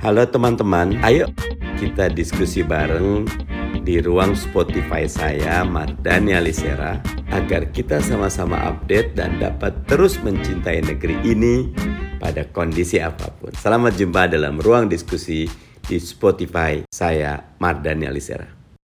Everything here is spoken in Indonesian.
Halo teman-teman, ayo kita diskusi bareng di ruang Spotify saya Mardani Alisera agar kita sama-sama update dan dapat terus mencintai negeri ini pada kondisi apa pun. Selamat jumpa dalam ruang diskusi di Spotify saya Mardani Alisera.